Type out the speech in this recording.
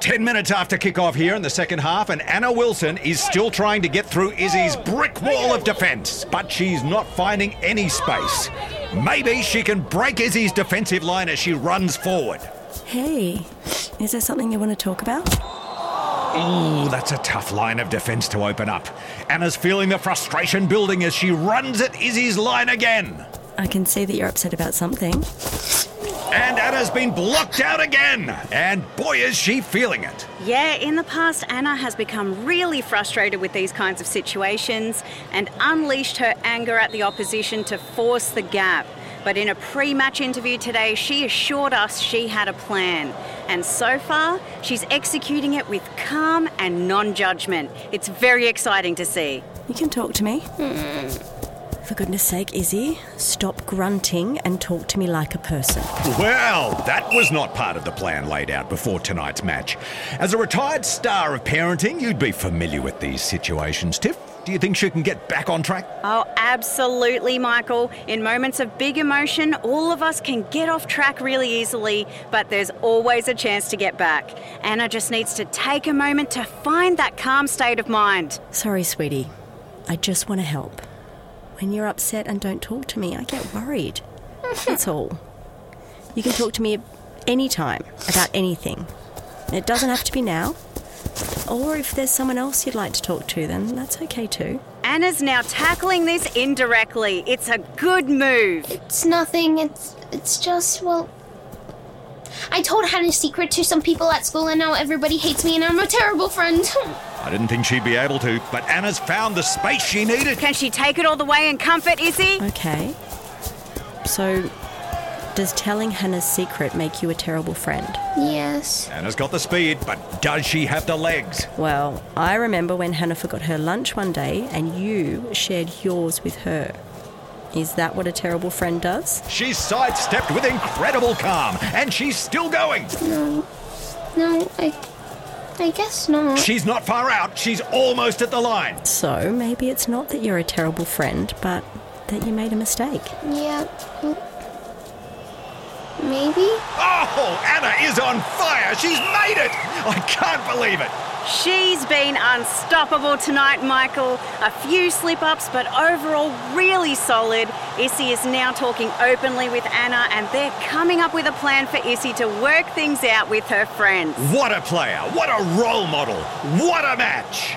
Ten minutes after kickoff here in the second half, and Anna Wilson is still trying to get through Issy's brick wall of defence, but she's not finding any space. Maybe she can break Issy's defensive line as she runs forward. Hey, is there something you want to talk about? Ooh, that's a tough line of defence to open up. Anna's feeling the frustration building as she runs at Issy's line again. I can see that you're upset about something. And Anna's been blocked out again. And boy, is she feeling it. Yeah, in the past, Anna has become really frustrated with these kinds of situations and unleashed her anger at the opposition to force the gap. But in a pre match interview today, she assured us she had a plan. And so far, she's executing it with calm and non judgment. It's very exciting to see. You can talk to me. Hmm. For goodness sake, Issy, stop grunting and talk to me like a person. Well, that was not part of the plan laid out before tonight's match. As a retired star of parenting, you'd be familiar with these situations, Tiff. Do you think she can get back on track? Oh, absolutely, Michael. In moments of big emotion, all of us can get off track really easily, but there's always a chance to get back. Anna just needs to take a moment to find that calm state of mind. Sorry, sweetie. I just want to help. When you're upset and don't talk to me, I get worried. That's all. You can talk to me anytime about anything. It doesn't have to be now. Or if there's someone else you'd like to talk to, then that's okay too. Anna's now tackling this indirectly. It's a good move. It's nothing. It's it's just well. I told Hannah's secret to some people at school, and now everybody hates me, and I'm a terrible friend. I didn't think she'd be able to, but Anna's found the space she needed. Can she take it all the way in comfort Issy? Okay. So, does telling Hannah's secret make you a terrible friend? yes. Anna's got the speed, but does she have the legs? Well, I remember when Hannah forgot her lunch one day and you shared yours with her. Is that what a terrible friend does? She's sidestepped with incredible calm, and she's still going. No. No. I. I guess not. She's not far out. She's almost at the line. So, maybe it's not that you're a terrible friend, but that you made a mistake. Yeah. Maybe. Oh, Anna is on fire. She's made it. I can't believe it. She's been unstoppable tonight, Michael. A few slip ups, but overall really solid. Issy is now talking openly with Anna, and they're coming up with a plan for Issy to work things out with her friends. What a player. What a role model. What a match.